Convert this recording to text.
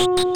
you